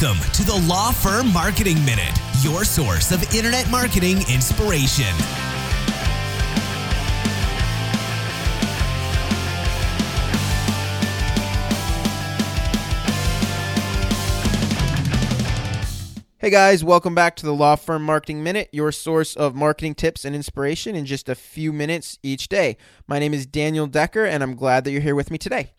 Welcome to the Law Firm Marketing Minute, your source of internet marketing inspiration. Hey guys, welcome back to the Law Firm Marketing Minute, your source of marketing tips and inspiration in just a few minutes each day. My name is Daniel Decker, and I'm glad that you're here with me today.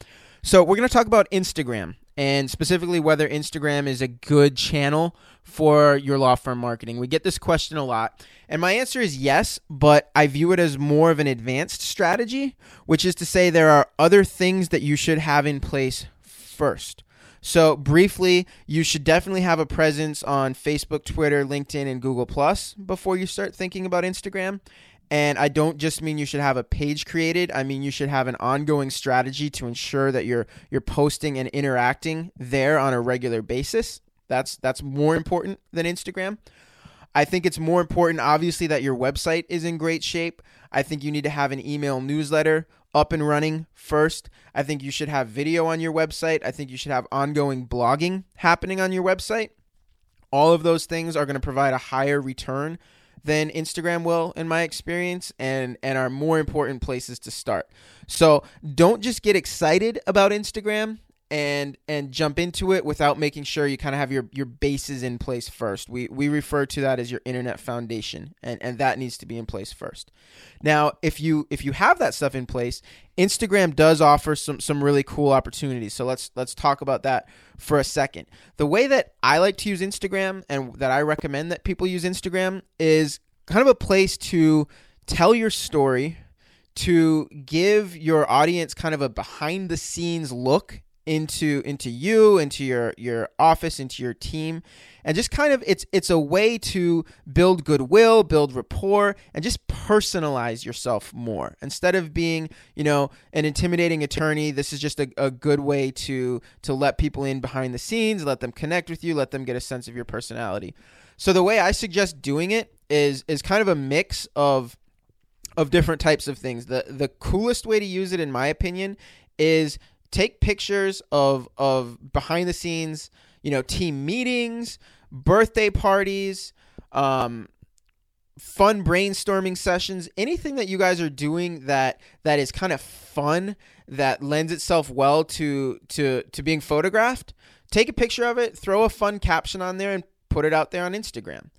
So, we're going to talk about Instagram and specifically whether Instagram is a good channel for your law firm marketing. We get this question a lot, and my answer is yes, but I view it as more of an advanced strategy, which is to say there are other things that you should have in place first. So, briefly, you should definitely have a presence on Facebook, Twitter, LinkedIn, and Google Plus before you start thinking about Instagram. And I don't just mean you should have a page created. I mean you should have an ongoing strategy to ensure that you're you're posting and interacting there on a regular basis. That's that's more important than Instagram. I think it's more important obviously that your website is in great shape. I think you need to have an email newsletter up and running first. I think you should have video on your website. I think you should have ongoing blogging happening on your website. All of those things are going to provide a higher return than Instagram will in my experience and and are more important places to start. So, don't just get excited about Instagram and and jump into it without making sure you kind of have your your bases in place first. We we refer to that as your internet foundation and and that needs to be in place first. Now, if you if you have that stuff in place, Instagram does offer some some really cool opportunities. So let's let's talk about that for a second. The way that I like to use Instagram and that I recommend that people use Instagram is kind of a place to tell your story to give your audience kind of a behind the scenes look into into you into your your office into your team and just kind of it's it's a way to build goodwill build rapport and just personalize yourself more. Instead of being you know an intimidating attorney this is just a, a good way to to let people in behind the scenes let them connect with you let them get a sense of your personality. So the way i suggest doing it is is kind of a mix of of different types of things. The the coolest way to use it in my opinion is take pictures of of behind the scenes, you know, team meetings, birthday parties, um, fun brainstorming sessions, anything that you guys are doing that that is kind of fun that lends itself well to to to being photographed. Take a picture of it, throw a fun caption on there and put it out there on Instagram.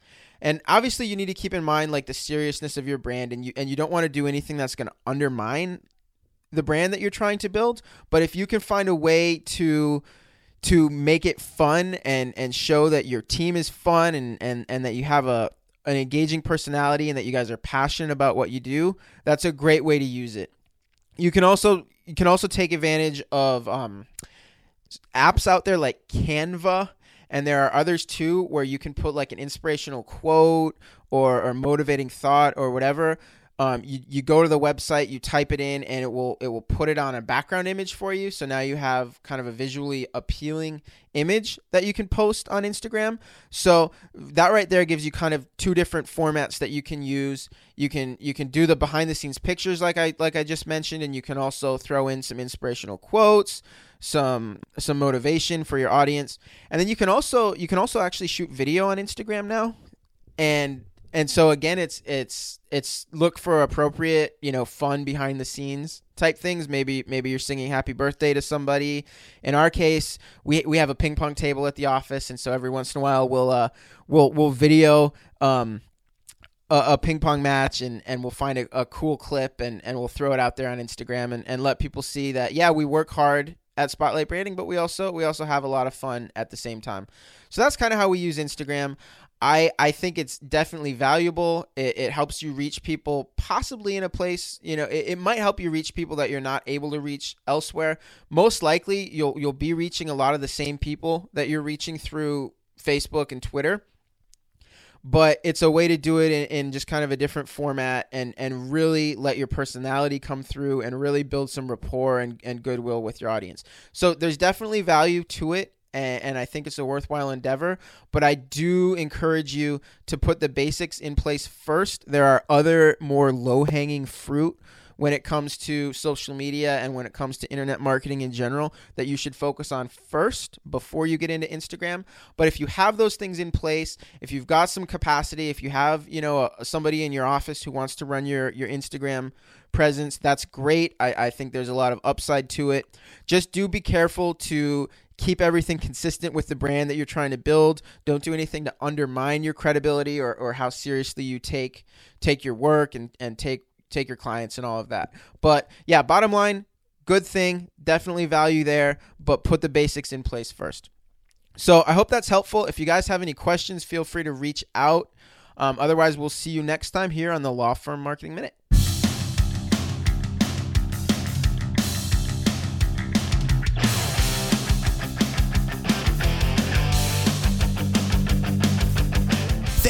And obviously you need to keep in mind like the seriousness of your brand and you and you don't want to do anything that's going to undermine the brand that you're trying to build. But if you can find a way to to make it fun and and show that your team is fun and and and that you have a an engaging personality and that you guys are passionate about what you do, that's a great way to use it. You can also you can also take advantage of um, apps out there like Canva and there are others too where you can put like an inspirational quote or, or motivating thought or whatever um, you, you go to the website, you type it in, and it will it will put it on a background image for you. So now you have kind of a visually appealing image that you can post on Instagram. So that right there gives you kind of two different formats that you can use. You can you can do the behind the scenes pictures like I like I just mentioned, and you can also throw in some inspirational quotes, some some motivation for your audience, and then you can also you can also actually shoot video on Instagram now, and and so again it's it's it's look for appropriate you know fun behind the scenes type things maybe maybe you're singing happy birthday to somebody in our case we we have a ping pong table at the office and so every once in a while we'll uh we'll we'll video um a, a ping pong match and and we'll find a, a cool clip and and we'll throw it out there on Instagram and and let people see that yeah we work hard at Spotlight Branding, but we also we also have a lot of fun at the same time. So that's kind of how we use Instagram. I, I think it's definitely valuable. It, it, helps you reach people possibly in a place, you know, it, it, might help you reach people that you're not able to reach elsewhere. Most likely you'll you'll be reaching a lot of the same people that you're reaching through Facebook and Twitter. But it's a way to do it in, in just kind of a different format and, and really let your personality come through and really build some rapport and, and goodwill with your audience. So there's definitely value to it and, and I think it's a worthwhile endeavor. But I do encourage you to put the basics in place first. There are other more low hanging fruit when it comes to social media and when it comes to internet marketing in general that you should focus on first before you get into Instagram. But if you have those things in place, if you've got some capacity, if you have, you know, a, somebody in your office who wants to run your your Instagram presence, that's great. I, I think there's a lot of upside to it. Just do be careful to keep everything consistent with the brand that you're trying to build. Don't do anything to undermine your credibility or, or how seriously you take take your work and, and take take your clients and all of that. But yeah, bottom line, good thing, definitely value there, but put the basics in place first. So I hope that's helpful. If you guys have any questions, feel free to reach out. Um, otherwise, we'll see you next time here on the Law Firm Marketing Minute.